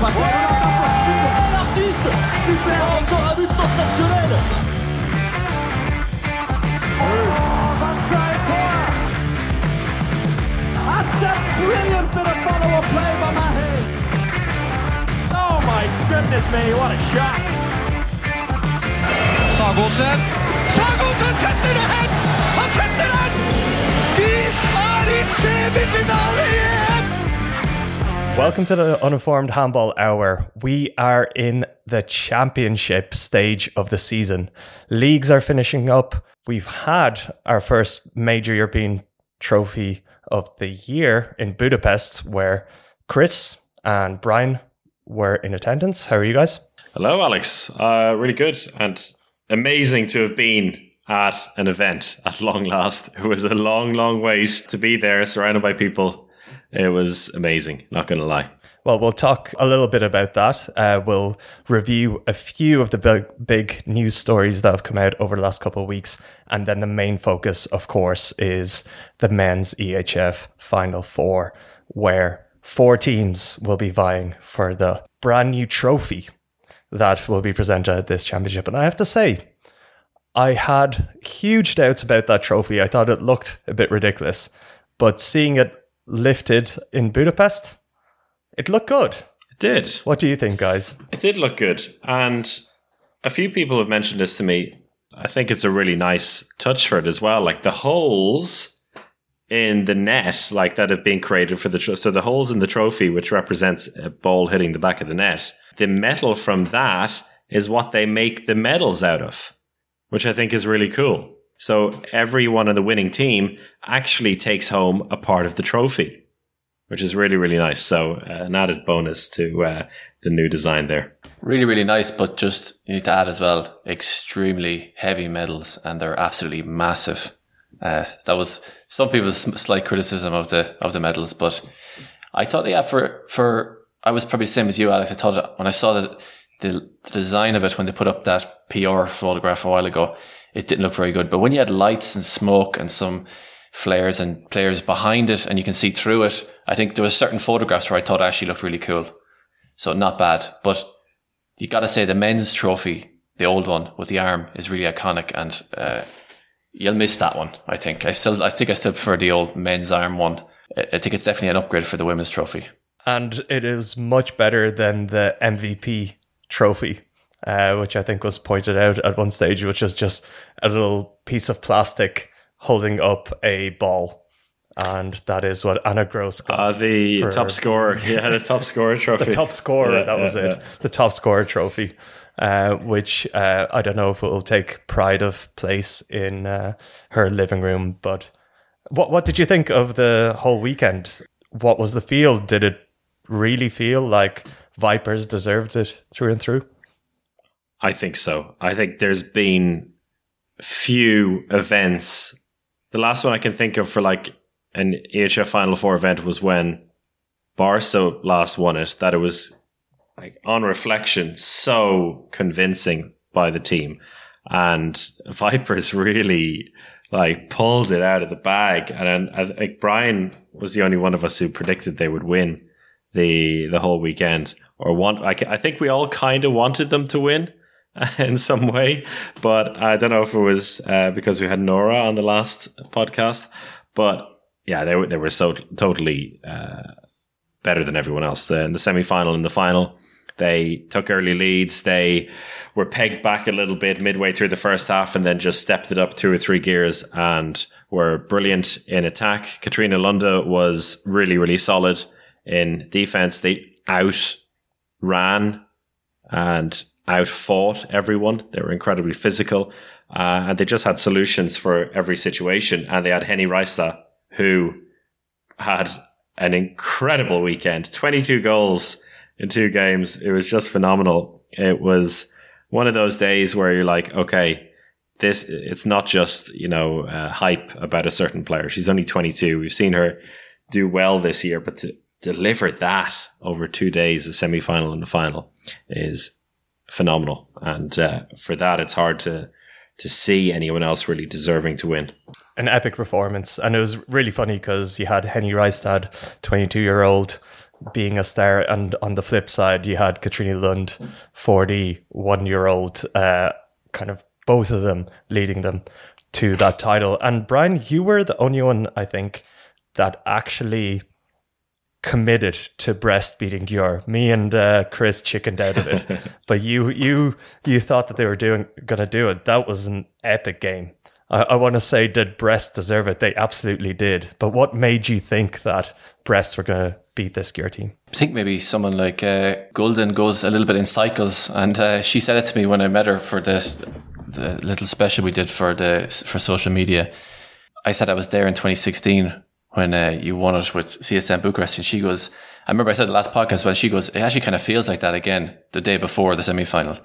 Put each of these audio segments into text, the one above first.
passe super, l'artiste, super, encore un but sensationnel. That's a brilliant bit of follow-up play by Mahe. Oh my goodness me, what a shot! Sagosen. Sagosen setter det hen! Han setter den! De er i semifinale igjen! Welcome to the Uninformed Handball Hour. We are in the championship stage of the season. Leagues are finishing up. We've had our first major European trophy of the year in Budapest, where Chris and Brian were in attendance. How are you guys? Hello, Alex. Uh, really good and amazing to have been at an event at long last. It was a long, long wait to be there, surrounded by people. It was amazing. Not going to lie. Well, we'll talk a little bit about that. Uh, we'll review a few of the big, big news stories that have come out over the last couple of weeks. And then the main focus, of course, is the men's EHF Final Four, where four teams will be vying for the brand new trophy that will be presented at this championship. And I have to say, I had huge doubts about that trophy. I thought it looked a bit ridiculous. But seeing it lifted in Budapest, it looked good. It did. What do you think, guys? It did look good. And a few people have mentioned this to me. I think it's a really nice touch for it as well. Like the holes in the net, like that have been created for the tro- so the holes in the trophy, which represents a ball hitting the back of the net. The metal from that is what they make the medals out of, which I think is really cool. So everyone on the winning team actually takes home a part of the trophy, which is really really nice. So uh, an added bonus to uh, the new design there. Really, really nice, but just you need to add as well extremely heavy medals, and they're absolutely massive. Uh, that was some people's slight criticism of the of the medals, but I thought, yeah, for for I was probably the same as you, Alex. I thought when I saw the, the the design of it when they put up that PR photograph a while ago, it didn't look very good. But when you had lights and smoke and some flares and players behind it, and you can see through it, I think there were certain photographs where I thought actually looked really cool. So not bad, but you got to say the men's trophy, the old one with the arm, is really iconic, and uh, you'll miss that one. I think. I still, I think I still prefer the old men's arm one. I think it's definitely an upgrade for the women's trophy. And it is much better than the MVP trophy, uh, which I think was pointed out at one stage, which is just a little piece of plastic holding up a ball. And that is what Anna Gross got. Uh, the for- top scorer. Yeah, the top scorer trophy. the top scorer, Yeah, that was yeah, it. yeah. The top scorer trophy, uh, which uh, I don't know if it will take pride of place in uh, her living room. But what what did you think of the whole weekend? What was the feel? Did it really feel like Vipers deserved it through and through? I think so. I think there's been few events. The last one I can think of for like an EHF Final Four event was when Barso last won it. That it was like on reflection so convincing by the team, and Vipers really like pulled it out of the bag. And I like Brian was the only one of us who predicted they would win the the whole weekend, or want. I, I think we all kind of wanted them to win in some way, but I don't know if it was uh, because we had Nora on the last podcast. But yeah, they were they were so totally uh, better than everyone else. The, in the semi final and the final, they took early leads. They were pegged back a little bit midway through the first half, and then just stepped it up two or three gears and were brilliant in attack. Katrine Lunde was really really solid in defense. They out ran and outfought everyone. They were incredibly physical, uh, and they just had solutions for every situation. And they had Henny Reistad, who had an incredible weekend 22 goals in two games. It was just phenomenal. It was one of those days where you're like, okay, this, it's not just, you know, uh, hype about a certain player. She's only 22. We've seen her do well this year, but to deliver that over two days, a semi final and a final, is phenomenal. And uh, for that, it's hard to to see anyone else really deserving to win. An epic performance, and it was really funny because you had Henny Reistad, twenty-two year old, being a star, and on the flip side, you had Katrine Lunde, forty-one year old, uh, kind of both of them leading them to that title. And Brian, you were the only one, I think, that actually committed to Brest beating Győr. Me and uh, Chris chickened out of it, but you you you thought that they were doing gonna do it. That was an epic game. I, I want to say, did Brest deserve it? They absolutely did. But what made you think that breasts were going to beat this Győr team? I think maybe someone like uh, Gulldén goes a little bit in cycles, and uh, she said it to me when I met her for this the little special we did for the for social media. I said I was there in 2016 when uh, you won it with CSM Bucharest, and she goes. I remember I said the last podcast, well, she goes, it actually kind of feels like that again the day before the semi final.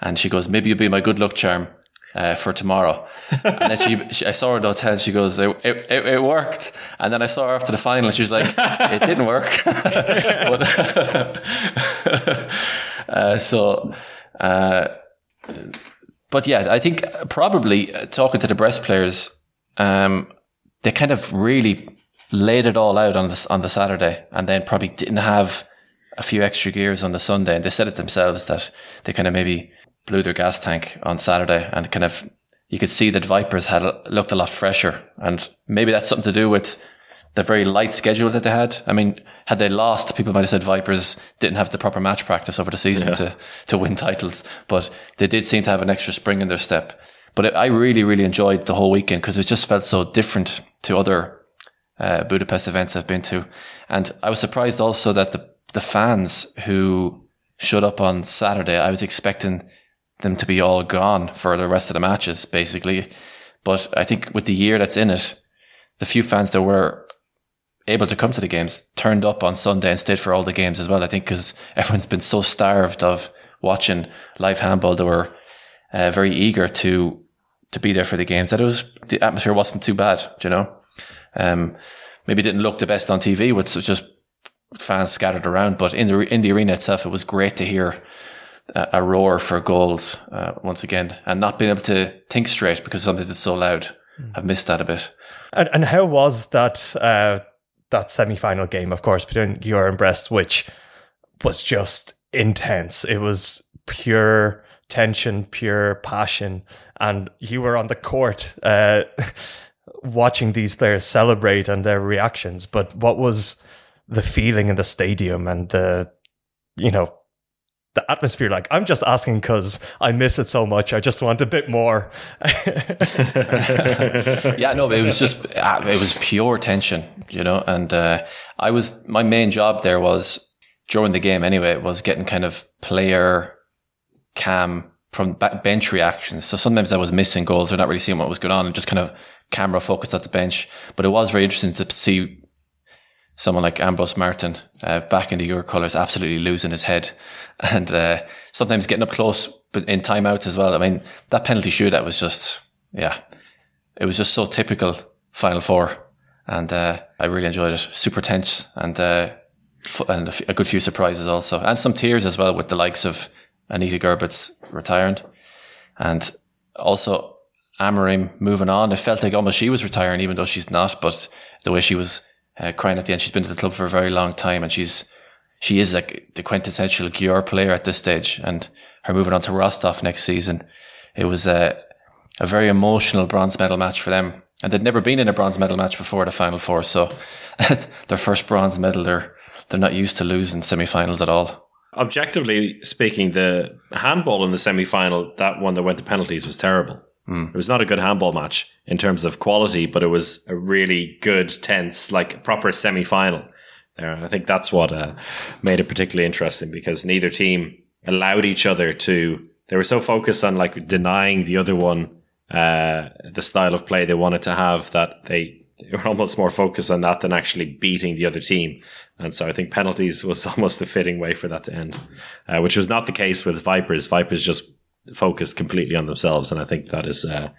And she goes, maybe you'll be my good luck charm uh, for tomorrow. and then she, she, I saw her at the hotel and she goes, it, it, it, worked. And then I saw her after the final and she was like, it didn't work. but, uh, so, uh, but yeah, I think probably talking to the Brest players, um, they kind of really laid it all out on the, on the Saturday and then probably didn't have a few extra gears on the Sunday. And they said it themselves that they kind of maybe blew their gas tank on Saturday and kind of you could see that Vipers had looked a lot fresher and maybe that's something to do with the very light schedule that they had. I mean, had they lost, people might have said Vipers didn't have the proper match practice over the season yeah. to, to win titles, but they did seem to have an extra spring in their step. But I really, really enjoyed the whole weekend because it just felt so different to other uh, Budapest events I've been to. And I was surprised also that the, the fans who showed up on Saturday, I was expecting them to be all gone for the rest of the matches, basically. But I think with the year that's in it, the few fans that were able to come to the games turned up on Sunday and stayed for all the games as well. I think because everyone's been so starved of watching live handball, they were uh, very eager to to be there for the games. That it was the atmosphere wasn't too bad, you know. Um, maybe didn't look the best on TV with just fans scattered around, but in the in the arena itself, it was great to hear a roar for goals uh, once again, and not being able to think straight because sometimes it's so loud. Mm. I've missed that a bit. And, and how was that uh, that semi final game? Of course, between Győr and Brest, which was just intense. It was pure tension, pure passion, and you were on the court. Uh, watching these players celebrate and their reactions, but what was the feeling in the stadium and the, you know, the atmosphere? Like i'm just asking because i miss it so much. I just want a bit more. Yeah no it was just uh, it was pure tension you know and uh, i was my main job there was during the game anyway was getting kind of player cam from bench reactions. So sometimes i was missing goals or not really seeing what was going on and just kind of camera focused at the bench but it was very interesting to see someone like Ambros Martín uh, back in the Győr colours absolutely losing his head and uh, sometimes getting up close but in timeouts as well. I mean, that penalty shootout was just, yeah, it was just so typical Final Four. And uh, I really enjoyed it. Super tense and, uh, and a good few surprises also. And some tears as well with the likes of Anita Görbicz retiring. And also Amorim moving on. It felt like almost she was retiring, even though she's not. But the way she was uh, crying at the end, she's been to the club for a very long time and she's she is like the quintessential Győr player at this stage, and her moving on to Rostov next season, it was a a very emotional bronze medal match for them, and they'd never been in a bronze medal match before the final four, so their first bronze medal. They're they're not used to losing semi-finals at all. Objectively speaking, the handball in the semi-final, that one that went to penalties, was terrible. Mm. It was not a good handball match in terms of quality, but it was a really good, tense, like proper semi-final there. And I think that's what uh, made it particularly interesting because neither team allowed each other to. They were so focused on like denying the other one uh, the style of play they wanted to have that they, they were almost more focused on that than actually beating the other team. And so I think penalties was almost the fitting way for that to end, uh, which was not the case with Vipers. Vipers just focused completely on themselves, and I think that is uh,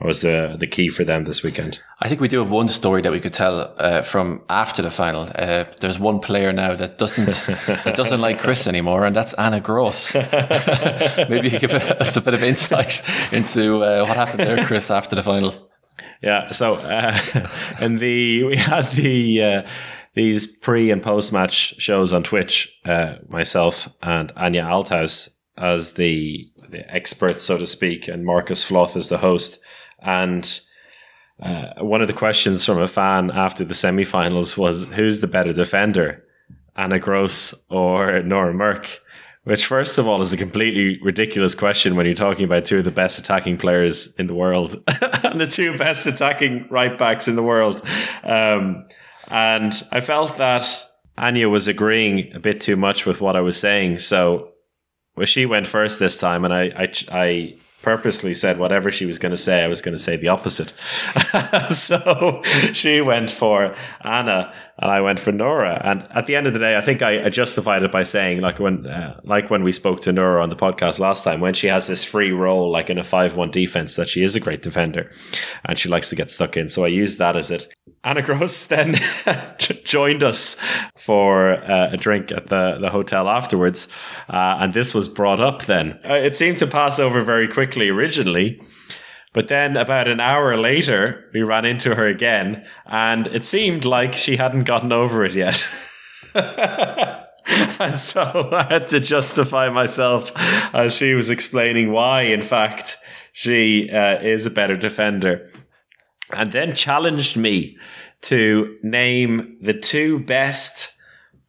was the the key for them this weekend? I think we do have one story that we could tell uh, from after the final. Uh, there's one player now that doesn't that doesn't like Chris anymore, and that's Anna Gross. Maybe you give us a bit of insight into uh, what happened there, Chris, after the final. Yeah, so uh, and the we had the uh, these pre and post match shows on Twitch, uh, myself and Anja Althaus as the, the experts, so to speak, and Marcus Floth is the host. And uh, one of the questions from a fan after the semifinals was who's the better defender, Anna Gross or Nora Mørk? Which, first of all, is a completely ridiculous question when you're talking about two of the best attacking players in the world and the two best attacking right backs in the world. Um, and I felt that Anja was agreeing a bit too much with what I was saying. So well, she went first this time, and I, I, I purposely said whatever she was going to say, I was going to say the opposite. so she went for Anna and I went for Nora. And at the end of the day, I think I, justified it by saying, like when, uh, like when we spoke to Nora on the podcast last time, when she has this free role, like in a five-one defense, that she is a great defender, and she likes to get stuck in. So I used that as it. Anna Gross then joined us for uh, a drink at the the hotel afterwards, uh, and this was brought up. Then uh, it seemed to pass over very quickly originally. But then about an hour later, we ran into her again, and it seemed like she hadn't gotten over it yet. and so I had to justify myself as she was explaining why, in fact, she uh, is a better defender. And then challenged me to name the two best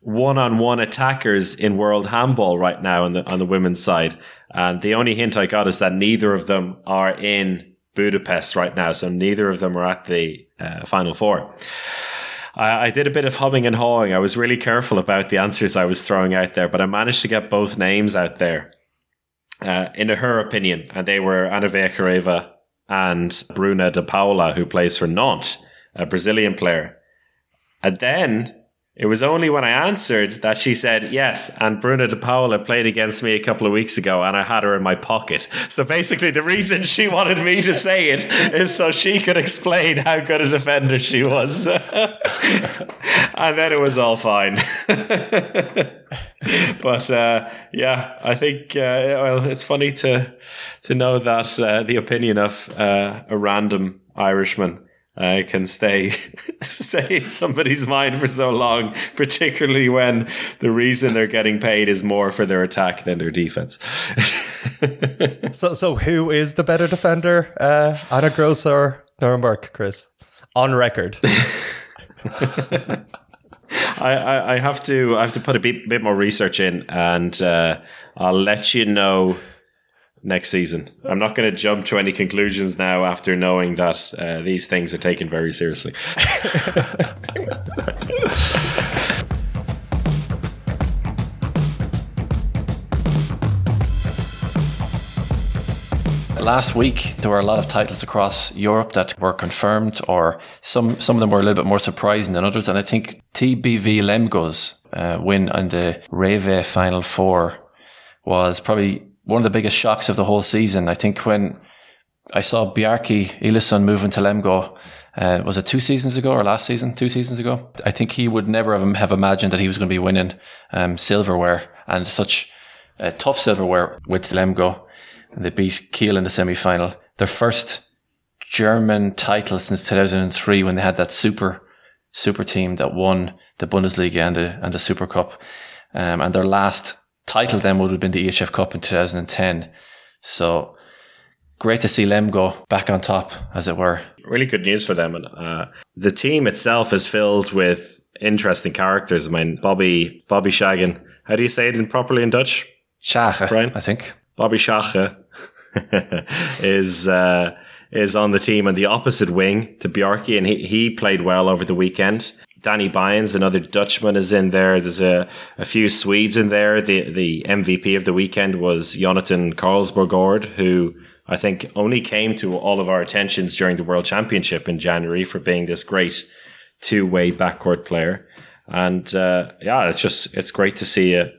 one-on-one attackers in world handball right now on the on the women's side. And the only hint I got is that neither of them are in Budapest right now, so neither of them are at the uh, final four. I, I, did a bit of humming and hawing. I was really careful about the answers I was throwing out there, but I managed to get both names out there. Uh, in her opinion, and they were Anna Vyakhireva and Bruna de Paula, who plays for Nantes, a Brazilian player. And then it was only when I answered that she said yes. And Bruna de Paula played against me a couple of weeks ago, and I had her in my pocket. So basically, the reason she wanted me to say it is so she could explain how good a defender she was. and then it was all fine. but uh, yeah, I think uh, well, it's funny to to know that uh, the opinion of uh, a random Irishman uh, can stay stay in somebody's mind for so long, particularly when the reason they're getting paid is more for their attack than their defense. so, so who is the better defender, uh, Anna Gross or Nora Mørk, Chris? On record. I, I, I, have to I have to put a bit, bit more research in, and uh, I'll let you know next season. I'm not going to jump to any conclusions now after knowing that uh, these things are taken very seriously. Last week, there were a lot of titles across Europe that were confirmed, or some some of them were a little bit more surprising than others. And I think TBV Lemgo's uh, win on the REWE Final Four was probably one of the biggest shocks of the whole season. I think when I saw Bjarki Elísson moving to Lemgo, uh, was it two seasons ago or last season? Two seasons ago. I think he would never have, have imagined that he was going to be winning um, silverware and such uh, tough silverware with Lemgo. And they beat Kiel in the semi final. Their first German title since 2003 when they had that super, super team that won the Bundesliga and the, and the Super Cup. Um, and their last title then would have been the EHF Cup in 2010. So great to see Lemgo back on top, as it were. Really good news for them. And uh, the team itself is filled with interesting characters. I mean, Bobby Bobby Schagen. How do you say it in properly in Dutch? Schache, Brian? I think. Bobby Schagen is uh, is on the team on the opposite wing to Bjarki, and he, he played well over the weekend. Danny Bynes, another Dutchman, is in there. There's a, a few Swedes in there. The the MVP of the weekend was Jonathan Carlsbogård, who I think only came to all of our attentions during the World Championship in January for being this great two way backcourt player. And uh, yeah, it's just it's great to see a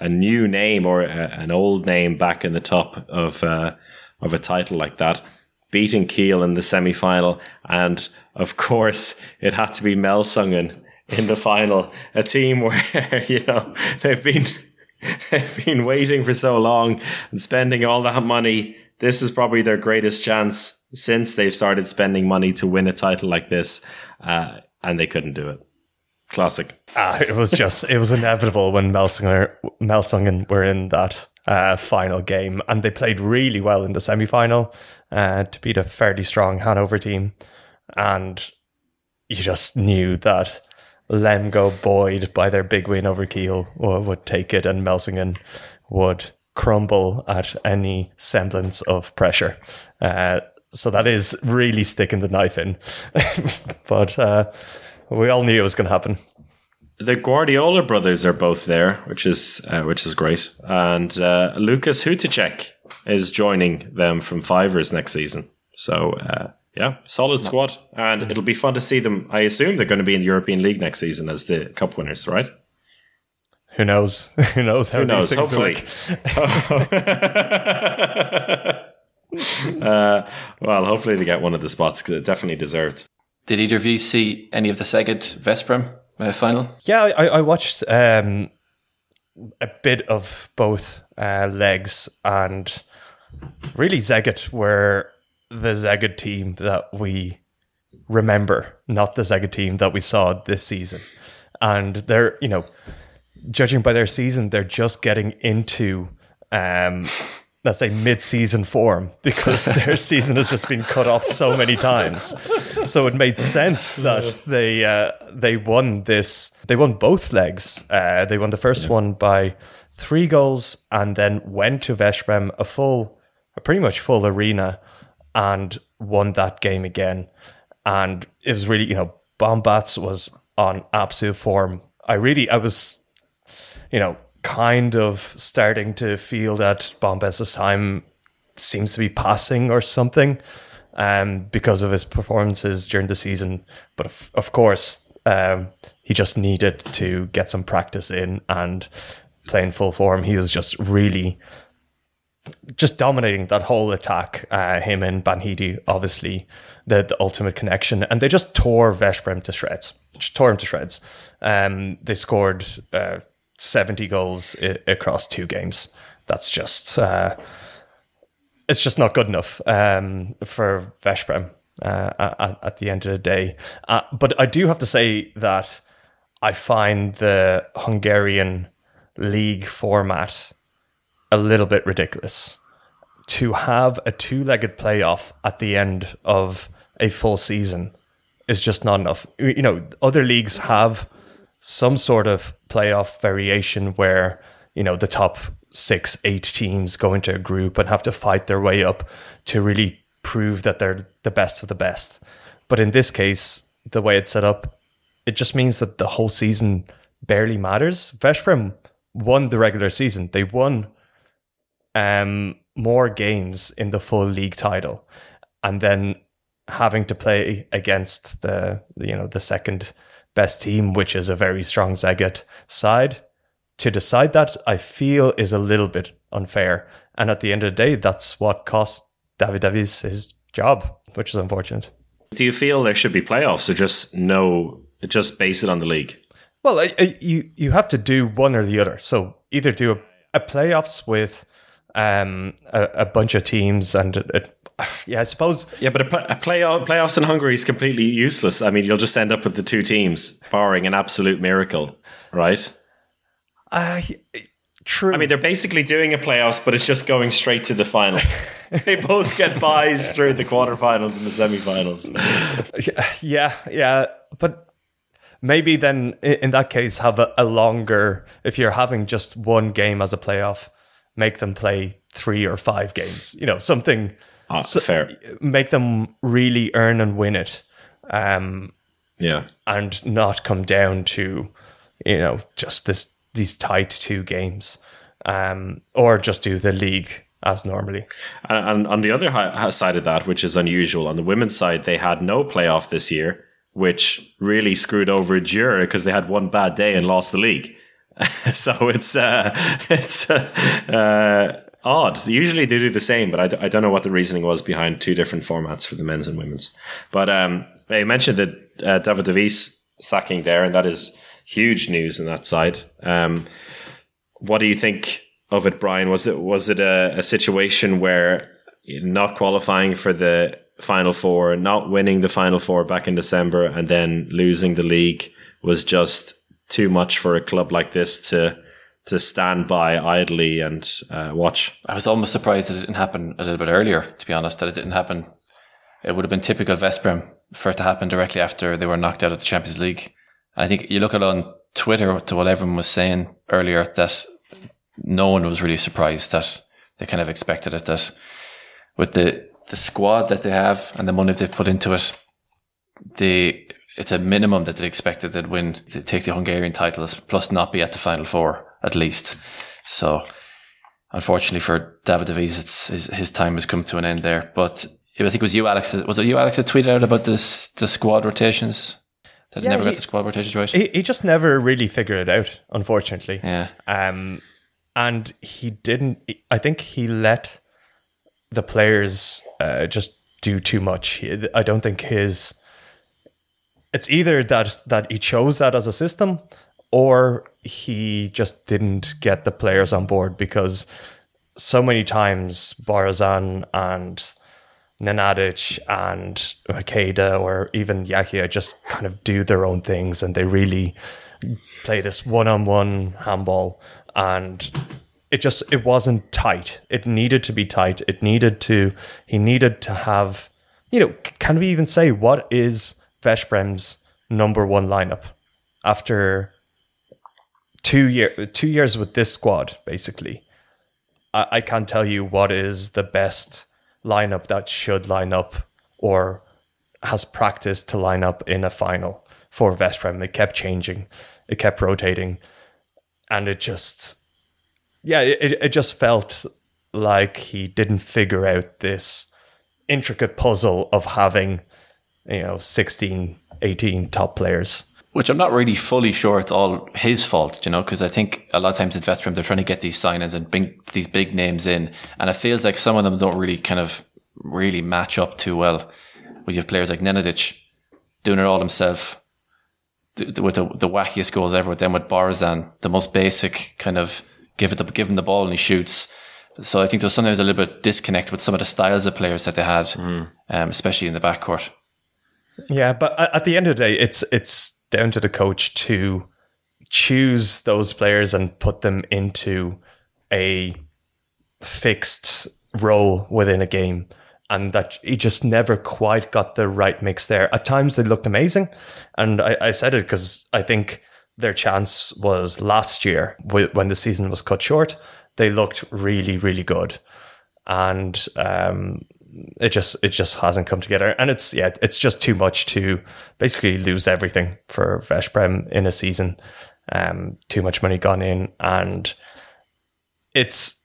a new name or a, an old name back in the top of uh, of a title like that, beating Kiel in the semi final and of course, it had to be Melsungen in the final, a team where, you know, they've been, they've been waiting for so long and spending all that money. This is probably their greatest chance since they've started spending money to win a title like this. Uh, and they couldn't do it. Classic. Ah, it was just it was inevitable when Melsinger Melsungen were in that uh, final game, and they played really well in the semi final uh, to beat a fairly strong Hanover team, and you just knew that Lemgo Boyd by their big win over Kiel would, would take it, and Melsungen would crumble at any semblance of pressure. Uh, so that is really sticking the knife in, but. Uh, we all knew it was going to happen. The Guardiola brothers are both there, which is uh, which is great, and uh, Lukas Hutecek is joining them from Fivers next season. So uh, yeah, solid squad, and it'll be fun to see them. I assume they're going to be in the European League next season as the cup winners, right? Who knows? Who knows how Who knows? these Hopefully. work? uh, well, hopefully they get one of the spots because it definitely deserved. Did either of you see any of the Szeged Veszprem uh, final? Yeah, I, I watched um, a bit of both uh, legs, and really Szeged were the Szeged team that we remember, not the Szeged team that we saw this season. And they're, you know, judging by their season, they're just getting into um, let's say mid-season form because their season has just been cut off so many times. So it made sense that they uh, they won this. They won both legs. Uh, they won the first one by three goals and then went to Veszprem a full, a pretty much full arena, and won that game again. And it was really, you know, Bombač was on absolute form. I really, I was, you know, kind of starting to feel that Bombač's time seems to be passing or something um, because of his performances during the season. But of, of course, um, he just needed to get some practice in and play in full form. He was just really just dominating that whole attack. Uh, him and Banhidi, obviously, the, the ultimate connection. And they just tore Veszprem to shreds. Just tore him to shreds. Um, they scored uh, 70 goals I- across two games. That's just uh, it's just not good enough um, for Veszprem uh, at, at, the end of the day. Uh, but I do have to say that I find the Hungarian league format a little bit ridiculous. To have a two-legged playoff at the end of a full season is just not enough. You know, other leagues have some sort of playoff variation where you know the top six, eight teams go into a group and have to fight their way up to really prove that they're the best of the best. But in this case, the way it's set up, it just means that the whole season barely matters. Veszprem won the regular season. They won um, more games in the full league title, and then having to play against the you know the second best team, which is a very strong Szeged side. To decide that, I feel is a little bit unfair. And at the end of the day, that's what cost David Davis his job, which is unfortunate. Do you feel there should be playoffs or just no, just base it on the league? Well, I, I, you you have to do one or the other. So either do a, a playoffs with um, a, a, bunch of teams and a, yeah, I suppose. Yeah, but a, a play playoffs in Hungary is completely useless. I mean, you'll just end up with the two teams, barring an absolute miracle, right? Uh, true. I mean, they're basically doing a playoffs, but it's just going straight to the final. they both get buys through the quarterfinals and the semifinals. yeah, yeah, but maybe then in that case have a, a longer. If you're having just one game as a playoff, make them play three or five games. You know, something Ah, so fair. Make them really earn and win it. Um, yeah, and not come down to you know just this these tight two games, um, or just do the league as normally. And, and on the other side of that, which is unusual, on the women's side, they had no playoff this year, which really screwed over Dura because they had one bad day and lost the league. so it's uh, it's uh, uh, odd. Usually they do the same, but I d- I don't know what the reasoning was behind two different formats for the men's and women's. But um, they mentioned that uh, David Davis sacking there, and that is huge news on that side. Um, what do you think of it, Brian? Was it was it a, a situation where not qualifying for the final four, not winning the final four back in December, and then losing the league? was just too much for a club like this to to stand by idly and uh, watch. I was almost surprised that it didn't happen a little bit earlier, to be honest, that it didn't happen. It would have been typical Veszprem for it to happen directly after they were knocked out of the Champions League. I think you look at on Twitter to what everyone was saying earlier that no one was really surprised that they kind of expected it that with the the squad that they have and the money they've put into it, they it's a minimum that they expected they'd win to take the Hungarian titles plus not be at the final four at least. So unfortunately for David Davis, it's his, his time has come to an end there. But I think it was you, Alex. Was it you, Alex, that tweeted out about this the squad rotations? That Yeah, never he- got the squad rotations right. He, he just never really figured it out, unfortunately. yeah. Um, and he didn't. I think he let the players uh, just do too much. I don't think his. It's either that that he chose that as a system, or he just didn't get the players on board because so many times Barazan and Nenadic and Makeda or even Yakia just kind of do their own things and they really play this one-on-one handball and it just it wasn't tight. It needed to be tight. It needed to he needed to have you know can we even say what is Veszprem's number one lineup after two year two years with this squad basically. I, I can't tell you what is the best lineup that should line up or has practiced to line up in a final for Veszprem. It kept changing, it kept rotating, and it just, yeah, it, it just felt like he didn't figure out this intricate puzzle of having, you know, 16, 18 top players. Which I'm not really fully sure it's all his fault, you know, because I think a lot of times at Veszprem they're trying to get these signings and bring these big names in, and it feels like some of them don't really kind of really match up too well. We have players like Nenadic doing it all himself, th- with the, the wackiest goals ever. With them with Barzan, the most basic kind of give it the, give him the ball and he shoots. So I think there's sometimes a little bit disconnect with some of the styles of players that they had, um, especially in the backcourt. Yeah, but at the end of the day, it's it's down to the coach to choose those players and put them into a fixed role within a game. And that he just never quite got the right mix there. At times they looked amazing. And I, I said it because I think their chance was last year wh- when the season was cut short. They looked really, really good. And um, it just it just hasn't come together. And it's yeah it's just too much to basically lose everything for Veszprem in a season. Um too much money gone in. And it's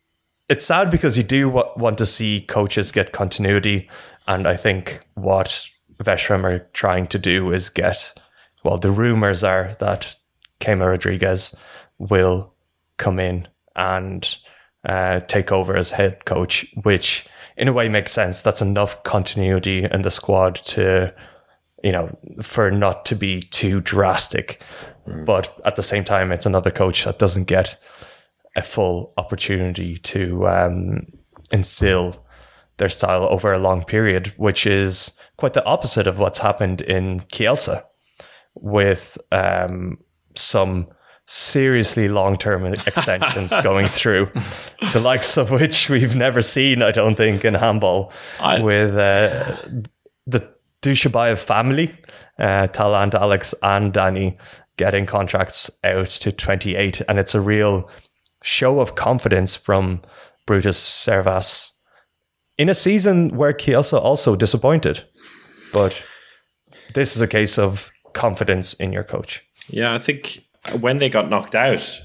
it's sad because you do wa- want to see coaches get continuity. And I think what Veszprem are trying to do is get well the rumors are that Chema Rodríguez will come in and uh, take over as head coach, which in a way makes sense. That's enough continuity in the squad to, you know, for not to be too drastic. But at the same time, it's another coach that doesn't get a full opportunity to um, instill their style over a long period, which is quite the opposite of what's happened in Kielce with um, some seriously long-term extensions going through the likes of which we've never seen i don't think in handball I- with uh, the Dujshebaev family uh, Talant, Alex and Danny getting contracts out to 28 and it's a real show of confidence from Bertus Servaas in a season where Kielce also disappointed. But this is a case of confidence in your coach. Yeah, I think when they got knocked out,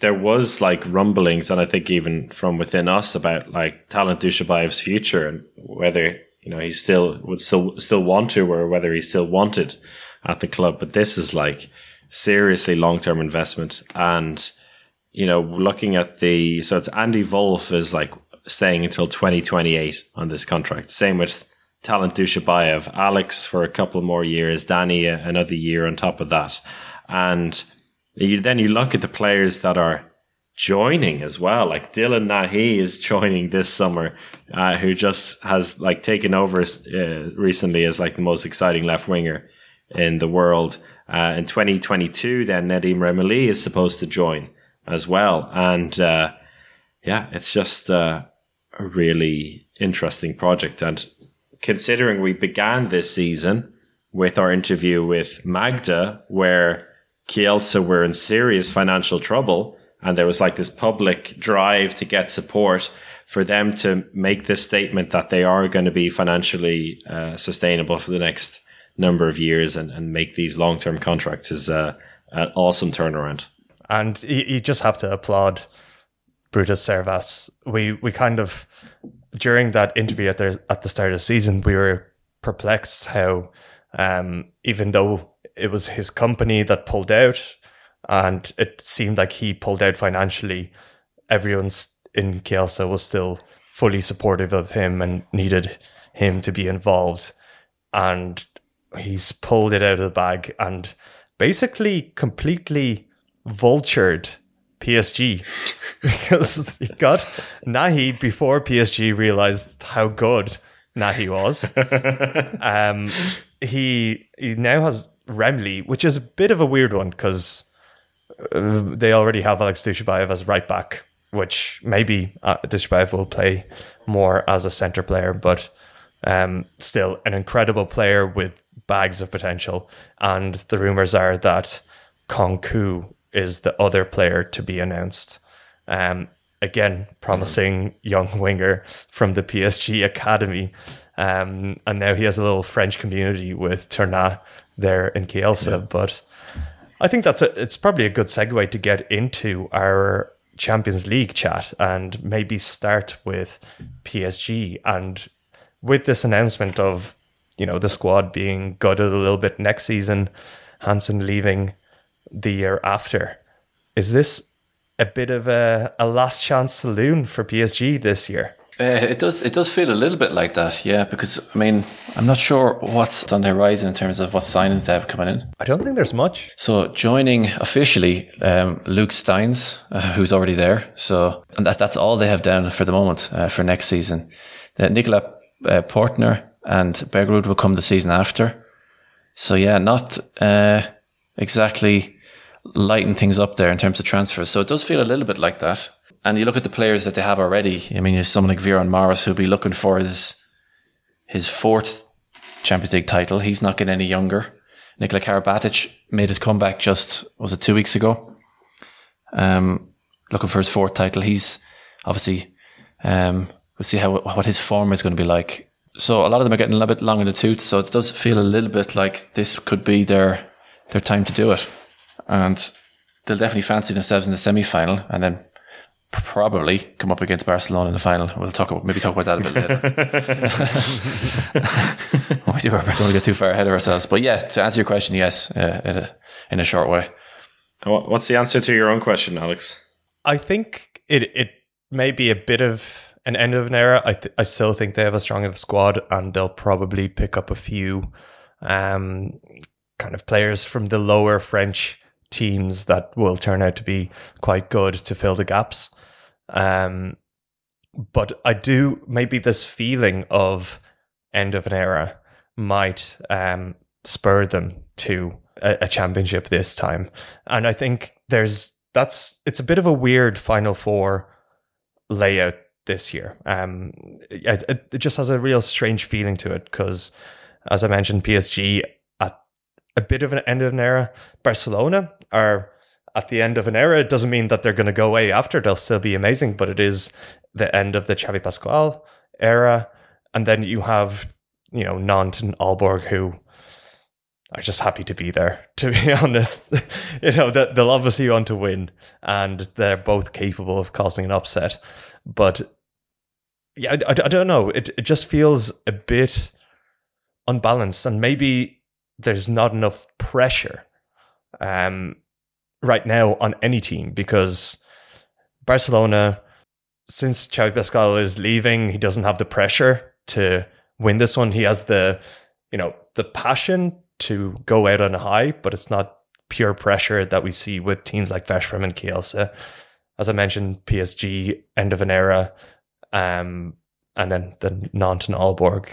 there was like rumblings, and I think even from within us about like Talant Dujshebaev's future and whether you know he still would still still want to or whether he still wanted at the club. But this is like seriously long term investment, and you know looking at the so it's Andy Wolff is like staying until twenty twenty eight on this contract. Same with Talant Dujshebaev, Alex for a couple more years, Danny another year on top of that, and you, then you look at the players that are joining as well. Like Dylan Nahi is joining this summer, uh, who just has like taken over uh, recently as like the most exciting left winger in the world. Uh, in 2022, then Nedim Remili is supposed to join as well. And uh, yeah, it's just uh, a really interesting project. And considering we began this season with our interview with Magda, where Kielce were in serious financial trouble, and there was like this public drive to get support for them to make this statement that they are going to be financially uh, sustainable for the next number of years and, and make these long term contracts is uh, an awesome turnaround. And you, you just have to applaud Bertus Servaas. We we kind of during that interview at the at the start of the season, we were perplexed how um, even though it was his company that pulled out, and it seemed like he pulled out financially, everyone's in Kielce was still fully supportive of him and needed him to be involved. And he's pulled it out of the bag and basically completely vultured PSG because he got Nahi before PSG realized how good Nahi was. um, he he now has Remili, which is a bit of a weird one because uh, they already have Alex Dujshebaev as right back, which maybe uh, Dujshebaev will play more as a center player, but um, still an incredible player with bags of potential. And the rumors are that Kounkoud is the other player to be announced. Um, again, promising young winger from the PSG academy. Um, and now he has a little French community with Tournat there in Kielce. Yeah. But I think that's a, it's probably a good segue to get into our Champions League chat and maybe start with PSG. And with this announcement of, you know, the squad being gutted a little bit next season, Hansen leaving the year after, is this a bit of a, a last chance saloon for PSG this year? Uh, it does. It does feel a little bit like that, yeah. Because I mean, I'm not sure what's on the horizon in terms of what signings they have coming in. I don't think there's much. So joining officially, um, Luc Steins, uh, who's already there. So and that that's all they have down for the moment uh, for next season. Uh, Nicola uh, Portner and Bergerud will come the season after. So yeah, not uh, exactly lighten things up there in terms of transfers. So it does feel a little bit like that. And you look at the players that they have already. I mean, there's someone like Viran Morros who'll be looking for his his fourth Champions League title. He's not getting any younger. Nikola Karabatic made his comeback just was it two weeks ago. Um, looking for his fourth title. He's obviously um, we'll see how what his form is going to be like. So a lot of them are getting a little bit long in the tooth. So it does feel a little bit like this could be their their time to do it, and they'll definitely fancy themselves in the semi final, and then probably come up against Barcelona in the final. We'll talk about maybe talk about that a bit later. we do don't want to get too far ahead of ourselves, but yeah, to answer your question, yes, uh, in a in a short way. What's the answer to your own question, Alex? I think it it may be a bit of an end of an era. I th- I still think they have a strong enough squad, and they'll probably pick up a few um, kind of players from the lower French teams that will turn out to be quite good to fill the gaps. Um, but I do maybe this feeling of end of an era might um, spur them to a, a, championship this time, and I think there's that's it's a bit of a weird Final Four layout this year. Um, it, it just has a real strange feeling to it because, as I mentioned, PSG a bit of an end of an era. Barcelona are at the end of an era. It doesn't mean that they're going to go away after. They'll still be amazing, but it is the end of the Xavi Pascual era. And then you have, you know, Nantes and Aalborg who are just happy to be there, to be honest. you know, they'll obviously want to win and they're both capable of causing an upset. But yeah, I, I, I don't know. It, it just feels a bit unbalanced and maybe there's not enough pressure. Um, right now on any team because Barcelona, since Xavi Pascual is leaving, he doesn't have the pressure to win this one. He has the, you know, the passion to go out on a high, but it's not pure pressure that we see with teams like Veszprem and Kielce. As I mentioned, PSG end of an era, um, and then the Nantes and Aalborg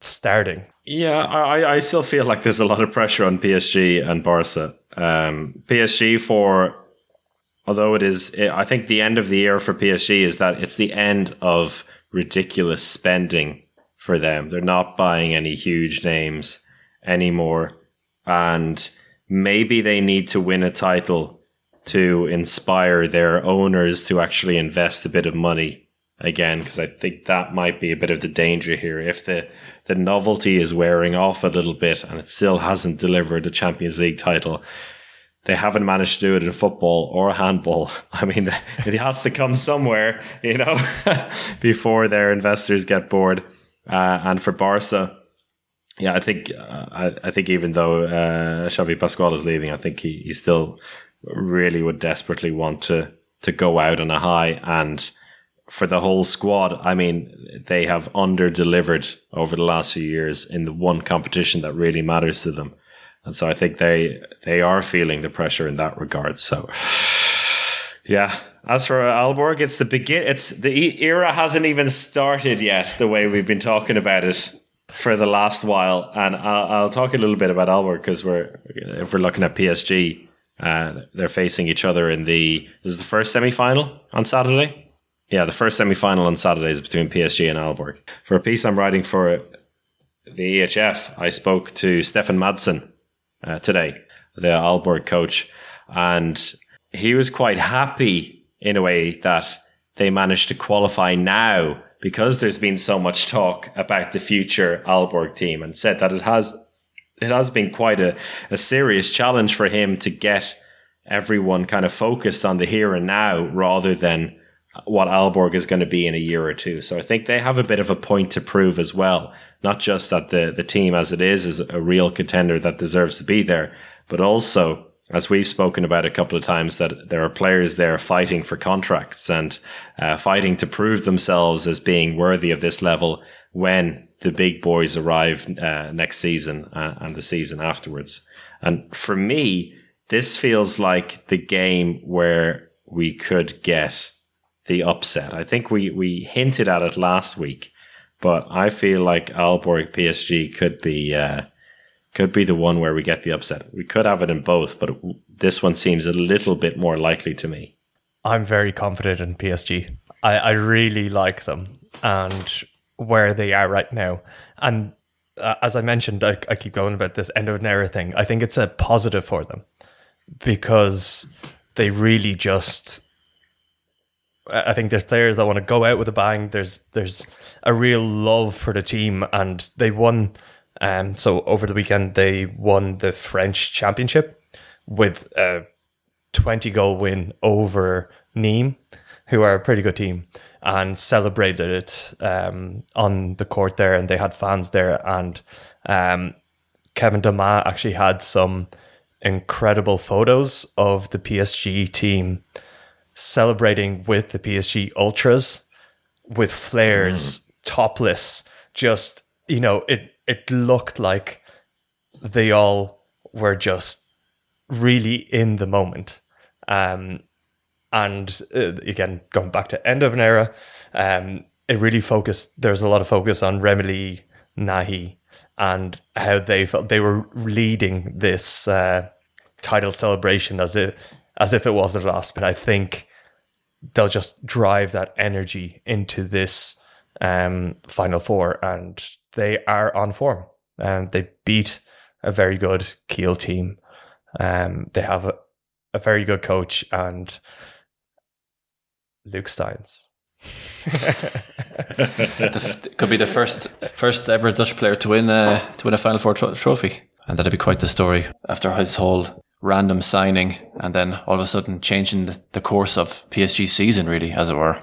starting. Yeah, I, I still feel like there's a lot of pressure on PSG and Barca. Um, PSG for, although it is, I think the end of the year for PSG is that it's the end of ridiculous spending for them. They're not buying any huge names anymore. And maybe they need to win a title to inspire their owners to actually invest a bit of money again because I think that might be a bit of the danger here. If the the novelty is wearing off a little bit and it still hasn't delivered a Champions League title, they haven't managed to do it in football or handball. I mean, it has to come somewhere, you know, before their investors get bored. Uh, and for Barca, yeah, I think uh, I, I, think even though uh, Xavi Pascual is leaving, I think he, he still really would desperately want to to go out on a high and for the whole squad, I mean, they have under delivered over the last few years in the one competition that really matters to them. And so I think they they are feeling the pressure in that regard. So yeah. As for Aalborg, it's the begin it's the era hasn't even started yet, the way we've been talking about it for the last while. And I'll, I'll talk a little bit about Aalborg because we're if we're looking at PSG, uh, they're facing each other in the this is the first semi final on Saturday. Yeah, the first semi final on Saturday is between PSG and Aalborg. For a piece I'm writing for the EHF, I spoke to Stefan Madsen uh, today, the Aalborg coach, and he was quite happy in a way that they managed to qualify now because there's been so much talk about the future Aalborg team and said that it has it has been quite a, a serious challenge for him to get everyone kind of focused on the here and now rather than what Aalborg is going to be in a year or two. So I think they have a bit of a point to prove as well. Not just that the, the team as it is is a real contender that deserves to be there, but also, as we've spoken about a couple of times, that there are players there fighting for contracts and uh, fighting to prove themselves as being worthy of this level when the big boys arrive uh, next season uh, and the season afterwards. And for me, this feels like the game where we could get the upset. I think we we hinted at it last week, but I feel like Aalborg PSG could be uh, could be the one where we get the upset. We could have it in both, but this one seems a little bit more likely to me. I'm very confident in PSG. I, I really like them and where they are right now. And uh, as I mentioned, I, I keep going about this end of an era thing. I think it's a positive for them because they really just I think there's players that want to go out with a bang. There's there's a real love for the team, and they won. Um, so over the weekend they won the French Championship with a 20 goal win over Nîmes, who are a pretty good team, and celebrated it um, on the court there, and they had fans there, and um, Kevin Domas actually had some incredible photos of the PSG team celebrating with the PSG Ultras with flares, mm. topless. Just you know, it it looked like they all were just really in the moment. Um, and uh, again, going back to end of an era, um, it really focused. There's a lot of focus on Remili Nahi and how they felt they were leading this uh, title celebration as if as if it was the last. But I think they'll just drive that energy into this um, final four, and they are on form. And um, they beat a very good Kiel team. Um, they have a, a very good coach and Luc Steins. could be the first first ever Dutch player to win a to win a Final Four tro- trophy, and that'd be quite the story after his whole random signing and then all of a sudden changing the course of PSG season, really, as it were.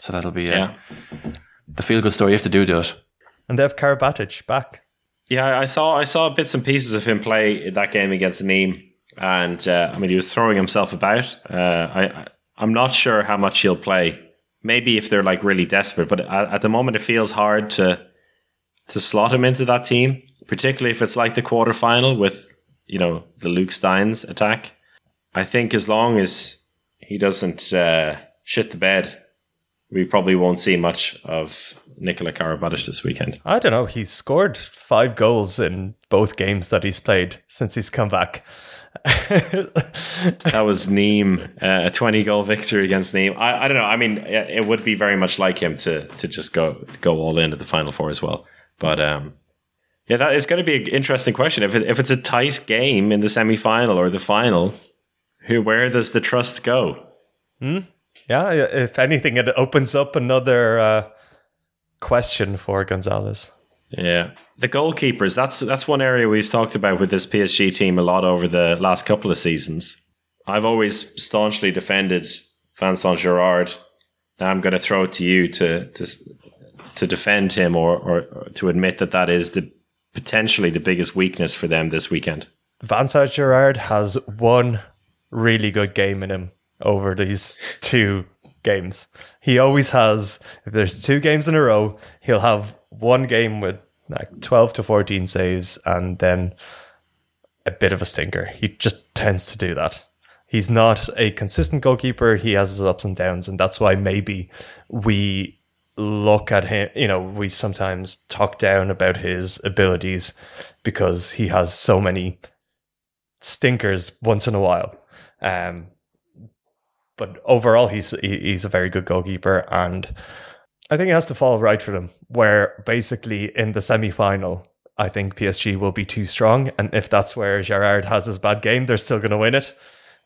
So that'll be uh, yeah. the feel good story you have to do to it. And they have Karabatic back. Yeah, I saw I saw bits and pieces of him play that game against Nîmes, and uh, I mean he was throwing himself about. Uh, I I'm not sure how much he'll play. Maybe if they're like really desperate, but at, at the moment it feels hard to to slot him into that team, particularly if it's like the quarterfinal with you know, the Luc Steins attack. I think as long as he doesn't uh, shit the bed we probably won't see much of Nikola Karabatic this weekend. I don't know. He's scored five goals in both games that he's played since he's come back. that was Nîmes, uh, a 20 goal victory against Nîmes. I, I don't know. I mean, it would be very much like him to to just go go all in at the final four as well. But um, yeah, that is going to be an interesting question. If it, if it's a tight game in the semi final or the final, who where does the trust go? Hmm? Yeah, if anything, it opens up another uh, question for Gonzalez. Yeah, the goalkeepers. That's that's one area we've talked about with this PSG team a lot over the last couple of seasons. I've always staunchly defended Vincent Gérard. Now I'm going to throw it to you to to, to defend him or, or, or to admit that that is the potentially the biggest weakness for them this weekend. Vincent Gérard has one really good game in him over these two games. He always has, if there's two games in a row, he'll have one game with like 12 to 14 saves and then a bit of a stinker. He just tends to do that. He's not a consistent goalkeeper. He has his ups and downs. And that's why maybe we look at him, you know, we sometimes talk down about his abilities because he has so many stinkers once in a while. Um, but overall, he's he's a very good goalkeeper, and I think it has to fall right for them. Where basically in the semi final, I think PSG will be too strong, and if that's where Gérard has his bad game, they're still going to win it.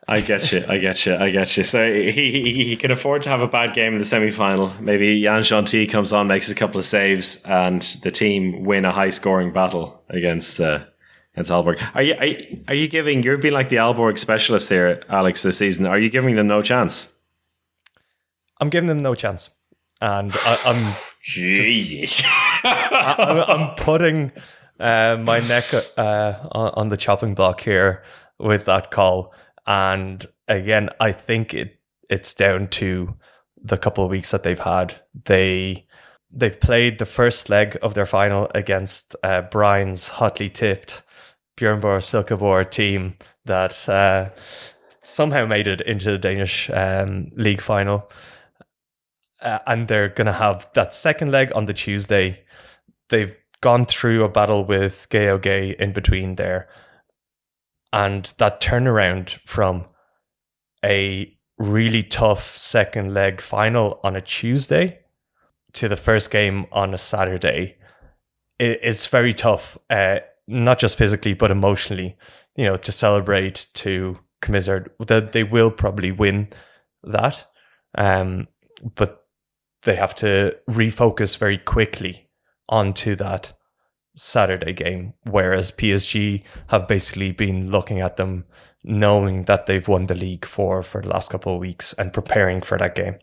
I get you. I get you. I get you. So he, he, he can afford to have a bad game in the semi final. Maybe Yann Genty comes on, makes a couple of saves, and the team win a high scoring battle against uh, against Aalborg. Are you, are you are you giving? You're being like the Aalborg specialist here, Alex, this season. Are you giving them no chance? I'm giving them no chance, and I, am Jesus. I, am putting uh, my neck uh, on the chopping block here with that call. And again, I think it it's down to the couple of weeks that they've had. They they've played the first leg of their final against uh, Brian's hotly tipped Bjerringbro-Silkeborg team that uh, somehow made it into the Danish um, league final. Uh, and they're going to have that second leg on the Tuesday. They've gone through a battle with GOG in between there. And that turnaround from a really tough second leg final on a Tuesday to the first game on a Saturday is very tough. Uh, not just physically but emotionally, you know, to celebrate, to commiserate. That they will probably win that, um, but they have to refocus very quickly onto that Saturday game. Whereas PSG have basically been looking at them, knowing that they've won the league for for the last couple of weeks and preparing for that game.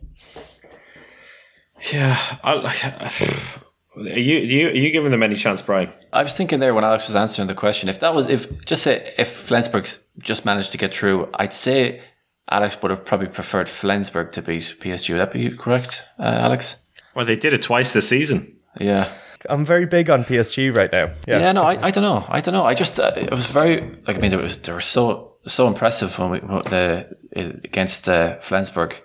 Yeah, I, are you, are you are you giving them any chance, Brian? I was thinking there when Alex was answering the question. If that was if just say if Flensburg's just managed to get through, I'd say Alex would have probably preferred Flensburg to beat PSG. Would that be correct, uh, Alex? Well, they did it twice this season. Yeah. I'm very big on PSG right now. Yeah, yeah no, I, I don't know. I don't know. I just uh, it was very like I mean it was they were so so impressive when we the against uh, Flensburg,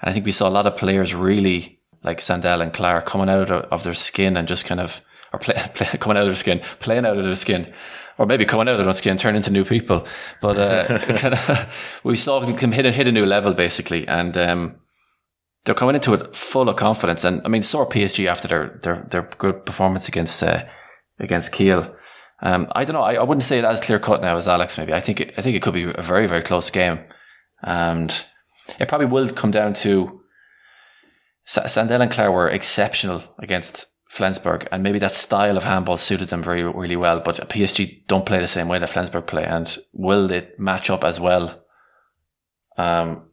and I think we saw a lot of players really like Sandell and Claar coming out of their skin and just kind of, or play, play, coming out of their skin, playing out of their skin, or maybe coming out of their skin, turn into new people. But uh, kind of, we saw them hit a, hit a new level basically, and um, they're coming into it full of confidence. And I mean, so are PSG after their their their good performance against uh, against Kiel. Um, I don't know. I, I wouldn't say it as clear cut now as Alex. Maybe I think it, I think it could be a very very close game, and it probably will come down to Sandell and Claar were exceptional against Flensburg, and maybe that style of handball suited them very really well. But PSG don't play the same way that Flensburg play, and will it match up as well? Um,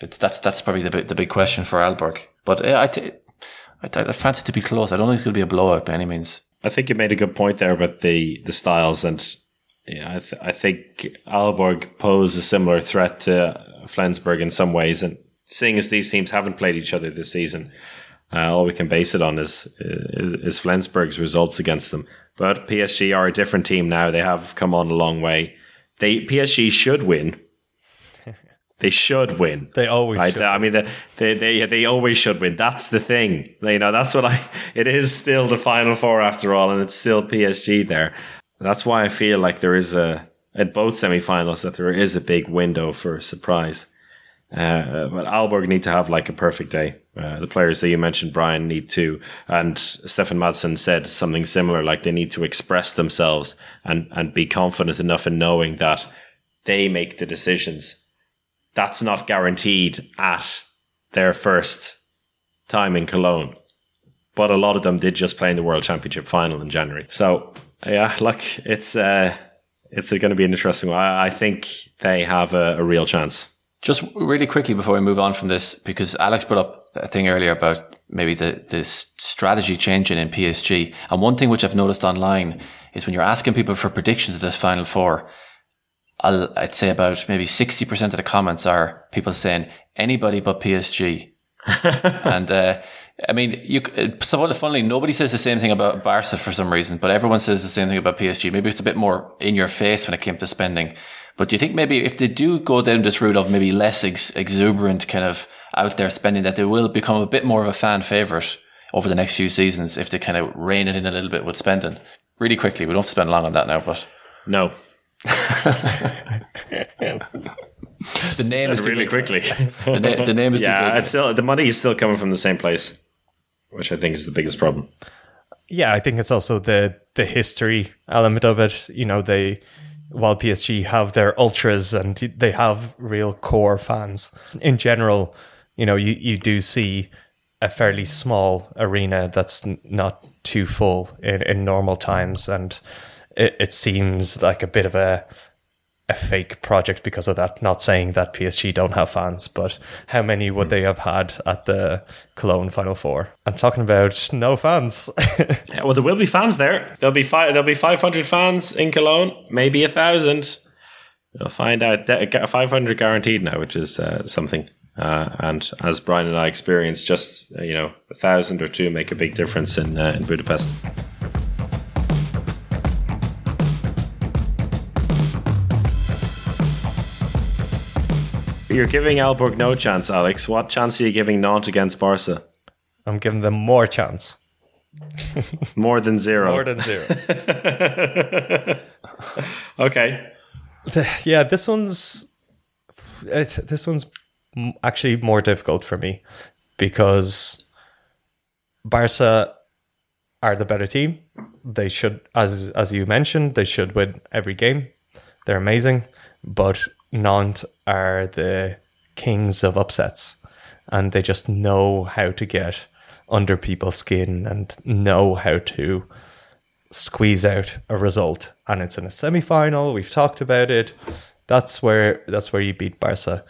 it's that's that's probably the big, the big question for Aalborg. But yeah, I, I, I fancy to be close. I don't think it's going to be a blowout by any means. I think you made a good point there about the the styles, and yeah, I, th- I think Aalborg pose a similar threat to Flensburg in some ways, and seeing as these teams haven't played each other this season, uh, all we can base it on is, is, is Flensburg's results against them. But PSG are a different team now. They have come on a long way. They PSG should win. They should win. They always Right, should. I mean, they, they they they always should win. That's the thing. You know, that's what I. It is still the final four after all, and it's still PSG there. That's why I feel like there is a at both semifinals that there is a big window for a surprise. Uh, but Aalborg need to have like a perfect day. Uh, the players that you mentioned, Brian, need to, and Stefan Madsen said something similar. Like they need to express themselves and and be confident enough in knowing that they make the decisions. That's not guaranteed at their first time in Cologne, but a lot of them did just play in the World Championship final in January. So yeah, look, it's uh, it's going to be an interesting one. I, I think they have a, a real chance. Just really quickly before we move on from this, because Alex brought up a thing earlier about maybe the this strategy changing in PSG. And one thing which I've noticed online is when you're asking people for predictions of this final four, I'll, I'd say about maybe 60% of the comments are people saying anybody but PSG. and, uh, I mean, you, so funnily, nobody says the same thing about Barca for some reason, but everyone says the same thing about PSG. Maybe it's a bit more in your face when it came to spending. But do you think maybe if they do go down this route of maybe less ex- exuberant kind of out there spending, that they will become a bit more of a fan favorite over the next few seasons if they kind of rein it in a little bit with spending? Really quickly, we don't have to spend long on that now, but No, the name is really big. quickly. The, na- the name is too yeah, big. it's still the money is still coming from the same place, which I think is the biggest problem. yeah, I think it's also the the history element of it. You know, they while PSG have their ultras and they have real core fans in general. You know, you you do see a fairly small arena that's n- not too full in, in normal times, and it, it seems like a bit of a a fake project because of that. Not saying that PSG don't have fans, but how many would they have had at the Cologne Final Four? I'm talking about no fans. Yeah, well, there will be fans there. There'll be five. There'll be five hundred fans in Cologne, maybe a thousand. You'll find out. Five hundred guaranteed now, which is uh, something. Uh, and as Brian and I experienced, just uh, you know, a thousand or two make a big difference in uh, in Budapest. You're giving Aalborg no chance, Alex. What chance are you giving Nantes against Barca? I'm giving them more chance. More than zero. More than zero. okay. yeah, this one's this one's actually more difficult for me because Barca are the better team. They should, as as you mentioned, they should win every game. They're amazing, but Nantes are the kings of upsets, and they just know how to get under people's skin and know how to squeeze out a result. And it's in a semi-final we've talked about it. That's where that's where you beat Barca.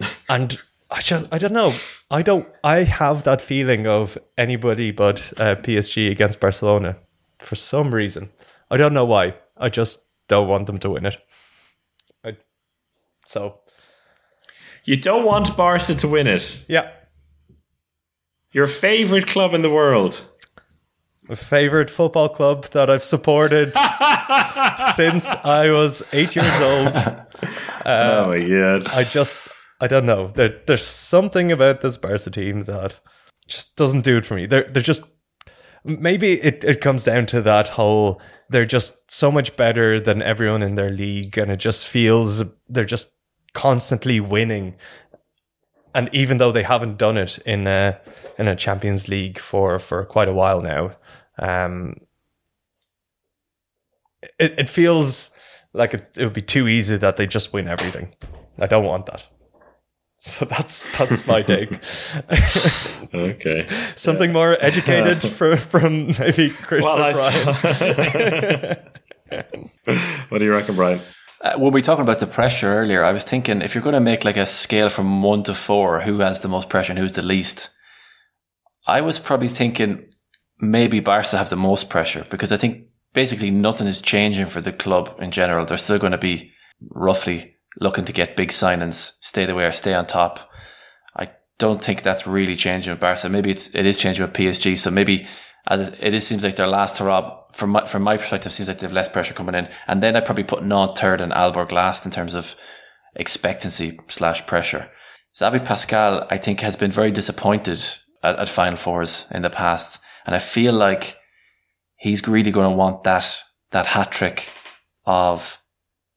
And I just I don't know. I don't I have that feeling of anybody but uh, PSG against Barcelona for some reason. I don't know why. I just don't want them to win it so You don't want Barca to win it. yeah Your favorite club in the world. my favorite football club that I've supported since I was eight years old oh my god. I just I don't know. There, there's something about this Barca team that just doesn't do it for me. They're they're just maybe it, it comes down to that whole they're just so much better than everyone in their league and it just feels they're just constantly winning. And even though they haven't done it in a in a Champions League for, for quite a while now, um, it, it feels like it, it would be too easy that they just win everything. I don't want that. So that's that's my take. Okay. Something more educated from from maybe Chris Well, or Brian. what do you reckon, Brian? Uh, we were talking about the pressure earlier, I was thinking if you're going to make like a scale from one to four, who has the most pressure and who's the least? I was probably thinking maybe Barca have the most pressure because I think basically nothing is changing for the club in general. They're still going to be roughly looking to get big signings, stay the way or stay on top. I don't think that's really changing with Barca. Maybe it's, it is changing with PSG. So maybe as it is, seems like their last hurrah from my, from my perspective, seems like they have less pressure coming in. And then I'd probably put Nantes third and Aalborg last in terms of expectancy slash pressure. Xavi Pascual, I think, has been very disappointed at, at Final Fours in the past, and I feel like he's really going to want that that hat trick of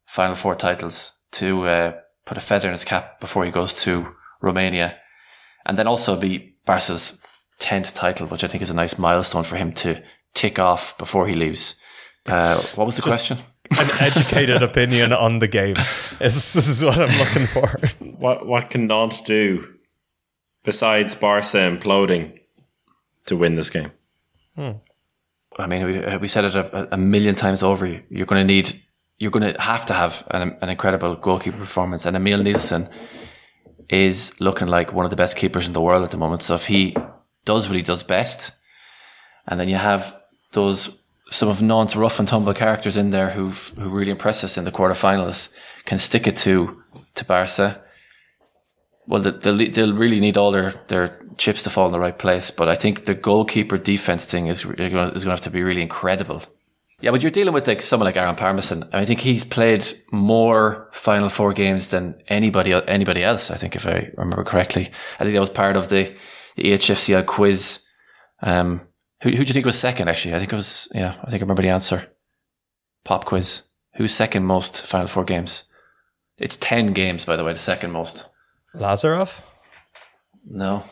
Final Four titles to uh, put a feather in his cap before he goes to Romania, and then also be Barca's tenth title, which I think is a nice milestone for him to tick off before he leaves. Uh, what was the question? An educated opinion on the game. Is, this is what I'm looking for. What what can Nantes do besides Barca imploding to win this game? I mean, we, uh, we said it a, a million times over. You're going to need, you're going to have to have an, an incredible goalkeeper performance. And Emil Nielsen is looking like one of the best keepers in the world at the moment. So if he does what he does best, and then you have those some of Nantes rough and tumble characters in there who've who really impressed us in the quarterfinals, can stick it to to Barca. Well, they'll, they'll really need all their, their chips to fall in the right place. But I think the goalkeeper defense thing is is going to have to be really incredible. Yeah, but you're dealing with like someone like Aron Pálmarsson. I think he's played more Final Four games than anybody anybody else. I think if I remember correctly, I think that was part of the, the EHFCL quiz. Um, who who do you think was second? Actually, I think it was. Yeah, I think I remember the answer. Pop quiz. Who's second most Final Four games? It's ten games, by the way. The second most. Lazarov? No,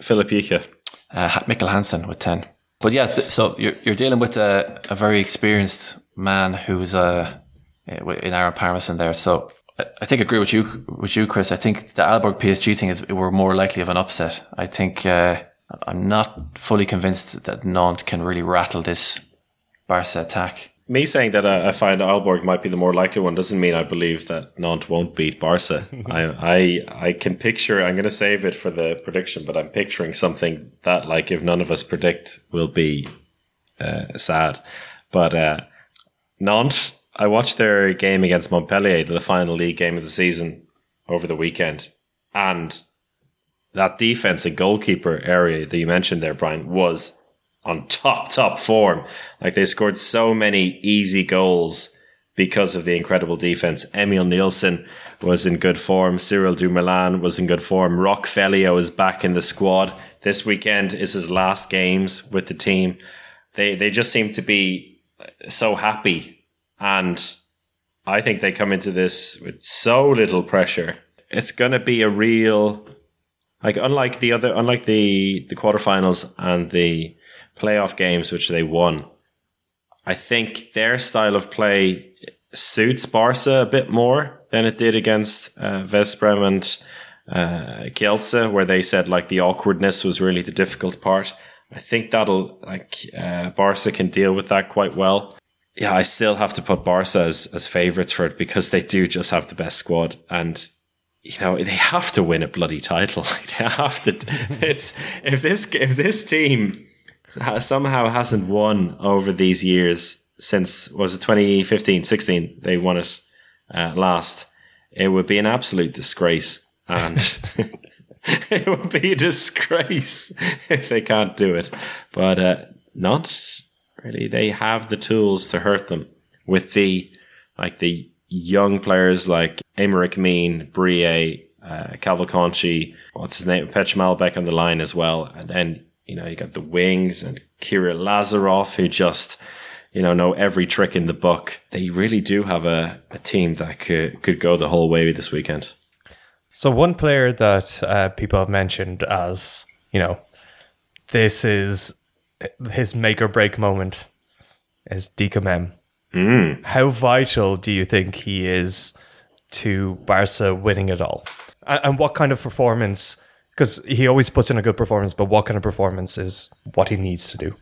Filip Jícha. uh, Mikkel Hansen with 10. But yeah, th- so you're, you're dealing with a, a very experienced man who's uh, in Aron Pálmarsson there. So I, think I agree with you, with you, Chris. I think the Aalborg PSG thing is we're more likely of an upset. I think uh, I'm not fully convinced that Nantes can really rattle this Barca attack. Me saying that I, I find Aalborg might be the more likely one doesn't mean I believe that Nantes won't beat Barca. I, I I can picture. I'm going to save it for the prediction, but I'm picturing something that, like, if none of us predict, will be uh, sad. But uh, Nantes, I watched their game against Montpellier, the final league game of the season, over the weekend, and that defense and goalkeeper area that you mentioned there, Brian, was on top, top form. Like they scored so many easy goals because of the incredible defense. Emil Nielsen was in good form. Cyril Dumoulin was in good form. Rock Feliho is back in the squad. This weekend is his last games with the team. They they just seem to be so happy, and I think they come into this with so little pressure. It's going to be a real like unlike the other unlike the the quarterfinals and the playoff games which they won. I think their style of play suits Barca a bit more than it did against uh, Veszprém and uh, Kielce, where they said like the awkwardness was really the difficult part. I think that'll like uh, Barca can deal with that quite well. Yeah, I still have to put Barca as as favourites for it because they do just have the best squad and you know they have to win a bloody title. they have to. It's if this if this team somehow hasn't won over these years since was it 2015 16 they won it uh, last it would be an absolute disgrace and it would be a disgrace if they can't do it but uh, not really they have the tools to hurt them with the like the young players like Aymeric Minne, Briet, uh, Cavalcanti, what's his name, Petr Malbec on the line as well. And then, you know, you got the wings and Kirill Lazarov who just, you know, know every trick in the book. They really do have a, a team that could, could go the whole way this weekend. So one player that uh, people have mentioned as, you know, this is his make or break moment is Dika Mem. Mm. How vital do you think he is to Barca winning it all? And, what kind of performance? Because he always puts in a good performance, but what kind of performance is what he needs to do?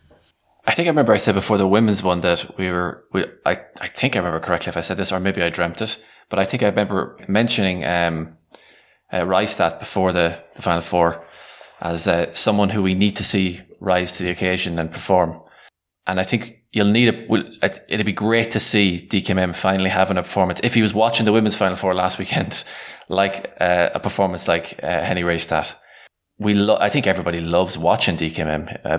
I think I remember I said before the women's one that we were, we, I, I think I remember correctly if I said this, or maybe I dreamt it, but I think I remember mentioning, um, uh, Reistad before the, the Final Four as uh, someone who we need to see rise to the occasion and perform. And I think you'll need a, it'd be great to see DKM finally having a performance. If he was watching the women's Final Four last weekend, like uh, a performance like uh, Henny Reistad, we lo- I think everybody loves watching DKM, uh,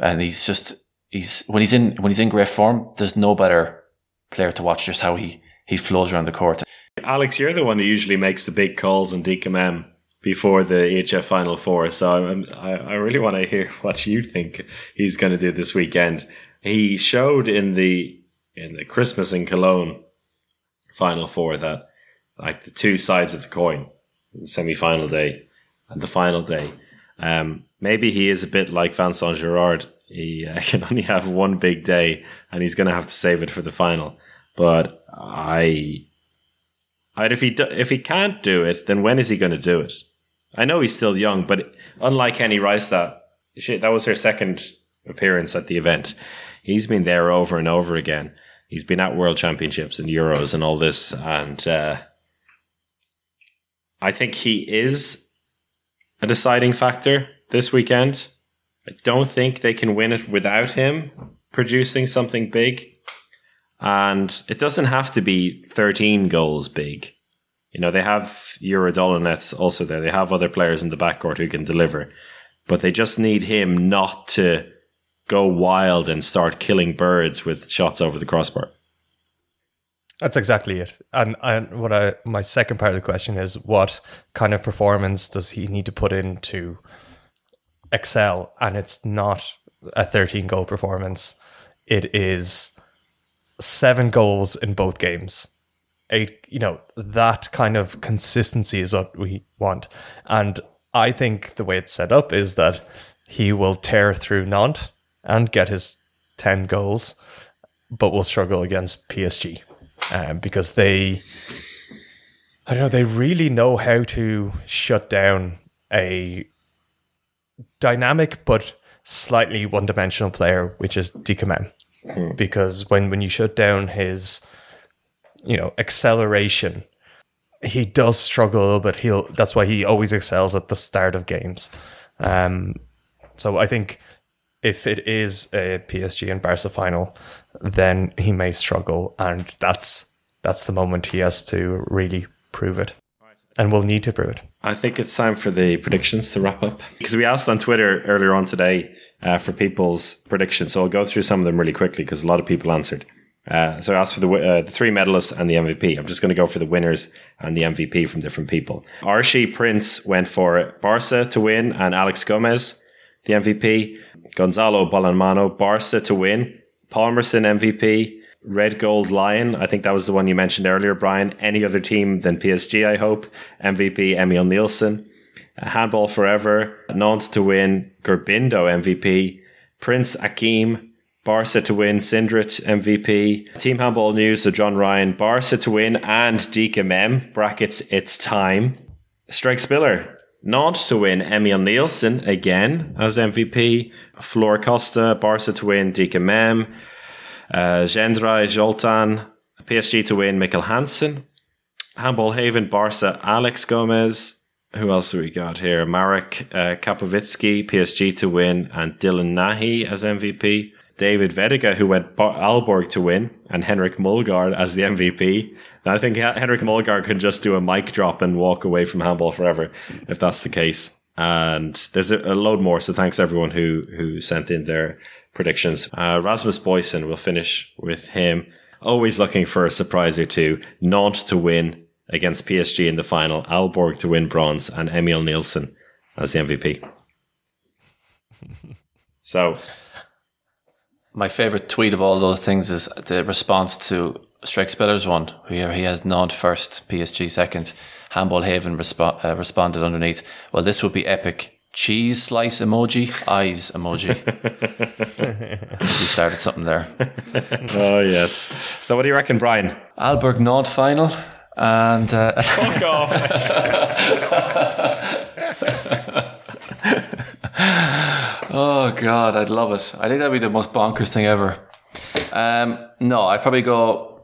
and he's just he's when he's in when he's in great form. There's no better player to watch just how he he flows around the court. Alex, you're the one who usually makes the big calls on DKM before the EHF Final Four. So I'm, I, really want to hear what you think he's going to do this weekend. He showed in the in the Christmas in Cologne Final Four that like the two sides of the coin, the semi final day and the final day. Um, maybe he is a bit like Vincent Gérard. He uh, can only have one big day, and he's going to have to save it for the final. But I, I if he do, if he can't do it, then when is he going to do it? I know he's still young, but unlike Henny Rice, that that was her second appearance at the event. He's been there over and over again. He's been at World Championships and Euros and all this, and uh, I think he is a deciding factor this weekend. I don't think they can win it without him producing something big. And it doesn't have to be 13 goals big. You know, they have Jure Dolenec also there. They have other players in the backcourt who can deliver. But they just need him not to go wild and start killing birds with shots over the crossbar. That's exactly it. And and what I my second part of the question is what kind of performance does he need to put in to excel? And it's not a 13 goal performance. It is seven goals in both games. Eight, you know, that kind of consistency is what we want. And I think the way it's set up is that he will tear through Nantes and get his 10 goals, but will struggle against PSG um, because they, I don't know, they really know how to shut down a dynamic but slightly one dimensional player, which is DKM. Because when, when you shut down his, you know, acceleration, he does struggle a little bit. He'll that's why he always excels at the start of games. Um, so I think if it is a PSG and Barca final, then he may struggle, and that's that's the moment he has to really prove it, and we'll need to prove it. I think it's time for the predictions to wrap up because we asked on Twitter earlier on today uh, for people's predictions. So I'll go through some of them really quickly because a lot of people answered. Uh, so I asked for the, uh, the three medalists and the MVP. I'm just going to go for the winners and the MVP from different people. Archie Prince went for Barca to win and Aleix Gómez, the MVP. Gonzalo Balonmano, Barca to win. Pálmarsson MVP. Red Gold Lion. I think that was the one you mentioned earlier, Brian. Any other team than PSG, I hope. MVP Emil Nielsen. Handball Forever. Nantes to win. Gurbindo MVP. Prince Akeem. Barca to win, Cindrić MVP. Team Handball News, so John Ryan, Barca to win and DKM, brackets, it's time. Strike Spiller, Nantes to win, Emil Nielsen again as MVP. Flor Costa, Barca to win, DKM. Uh, Gendrai Joltan, PSG to win, Mikkel Hansen. Handball Haven, Barca, Aleix Gómez. Who else have we got here? Marek uh, Kapovitsky, PSG to win, and Dylan Nahi as MVP. David Vedica, who went Aalborg to win, and Henrik Møllgaard as the MVP. And I think Henrik Møllgaard can just do a mic drop and walk away from handball forever if that's the case. And there's a, load more. So thanks everyone who who sent in their predictions. Uh, Rasmus Boysen, we'll finish with him. Always looking for a surprise or two. Nantes to win against PSG in the final. Aalborg to win bronze, and Emil Nielsen as the MVP. So My favorite tweet of all those things is the response to Strike Spiller's one, where he has Nantes first, PSG second. Handball Haven respo- uh, responded underneath, well, this would be epic. Cheese slice emoji, eyes emoji. he started something there. Oh yes. So what do you reckon, Brian? Aalborg Nantes final. And uh, Fuck off. god, I'd love it. I think that'd be the most bonkers thing ever. Um, no, I'd probably go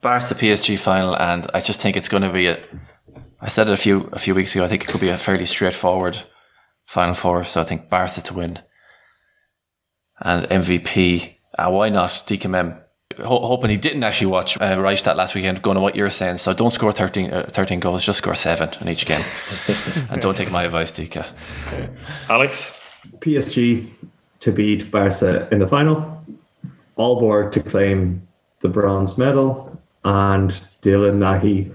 Barca PSG final, and I just think it's going to be a. I said it a few a few weeks ago. I think it could be a fairly straightforward final four. So I think Barca to win, and MVP. Uh, why not DKM? Ho- hoping he didn't actually watch uh, Reistad last weekend, going on what you're saying. So don't score 13, uh, 13 goals, just score seven in each game. and don't take my advice, DK. Alex? PSG to beat Barca in the final. Aalborg to claim the bronze medal. and Dylan Nahi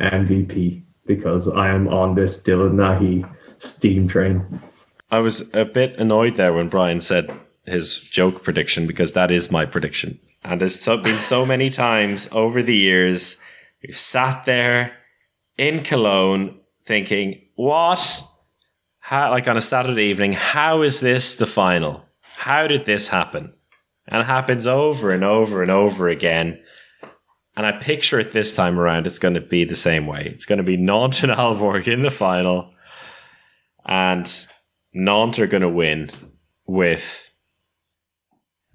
MVP because I am on this Dylan Nahi steam train. I was a bit annoyed there when Brian said his joke prediction because that is my prediction. And so, been so many times over the years we've sat there in Cologne thinking, what? How, like on a Saturday evening, how is this the final? How did this happen? And it happens over and over and over again. And I picture it this time around, it's going to be the same way. It's going to be Nantes and Aalborg in the final. And Nantes are going to win with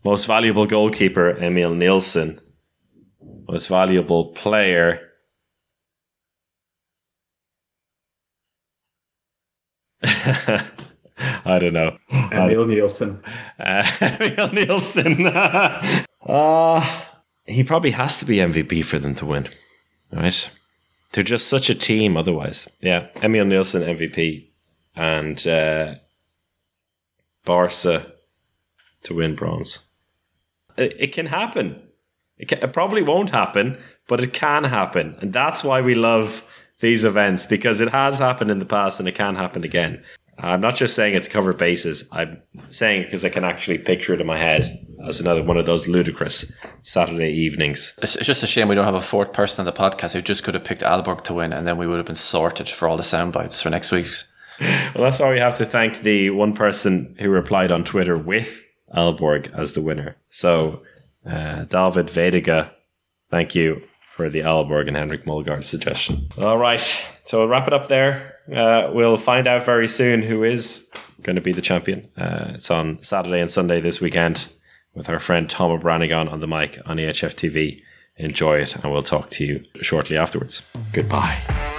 most valuable goalkeeper Emil Nielsen, most valuable player. I don't know. Emil Nielsen. Uh, Emil Nielsen. uh, he probably has to be MVP for them to win, right? They're just such a team otherwise. Yeah, Emil Nielsen MVP and uh, Barca to win bronze. It, it can happen. It, can, it probably won't happen, but it can happen. And that's why we love these events because it has happened in the past and it can happen again. I'm not just saying it to cover bases. I'm saying it because I can actually picture it in my head as another one of those ludicrous Saturday evenings. It's, just a shame we don't have a fourth person on the podcast who just could have picked Aalborg to win, and then we would have been sorted for all the sound bites for next week's. Well, that's why we have to thank the one person who replied on Twitter with Aalborg as the winner. So, uh, David Vediga, thank you for the Aalborg and Henrik Møllgaard suggestion. All right, so we'll wrap it up there. Uh, we'll find out very soon who is going to be the champion. Uh, it's on Saturday and Sunday this weekend with our friend Tom O'Brannagain on the mic on EHF TV. Enjoy it, and we'll talk to you shortly afterwards. Goodbye.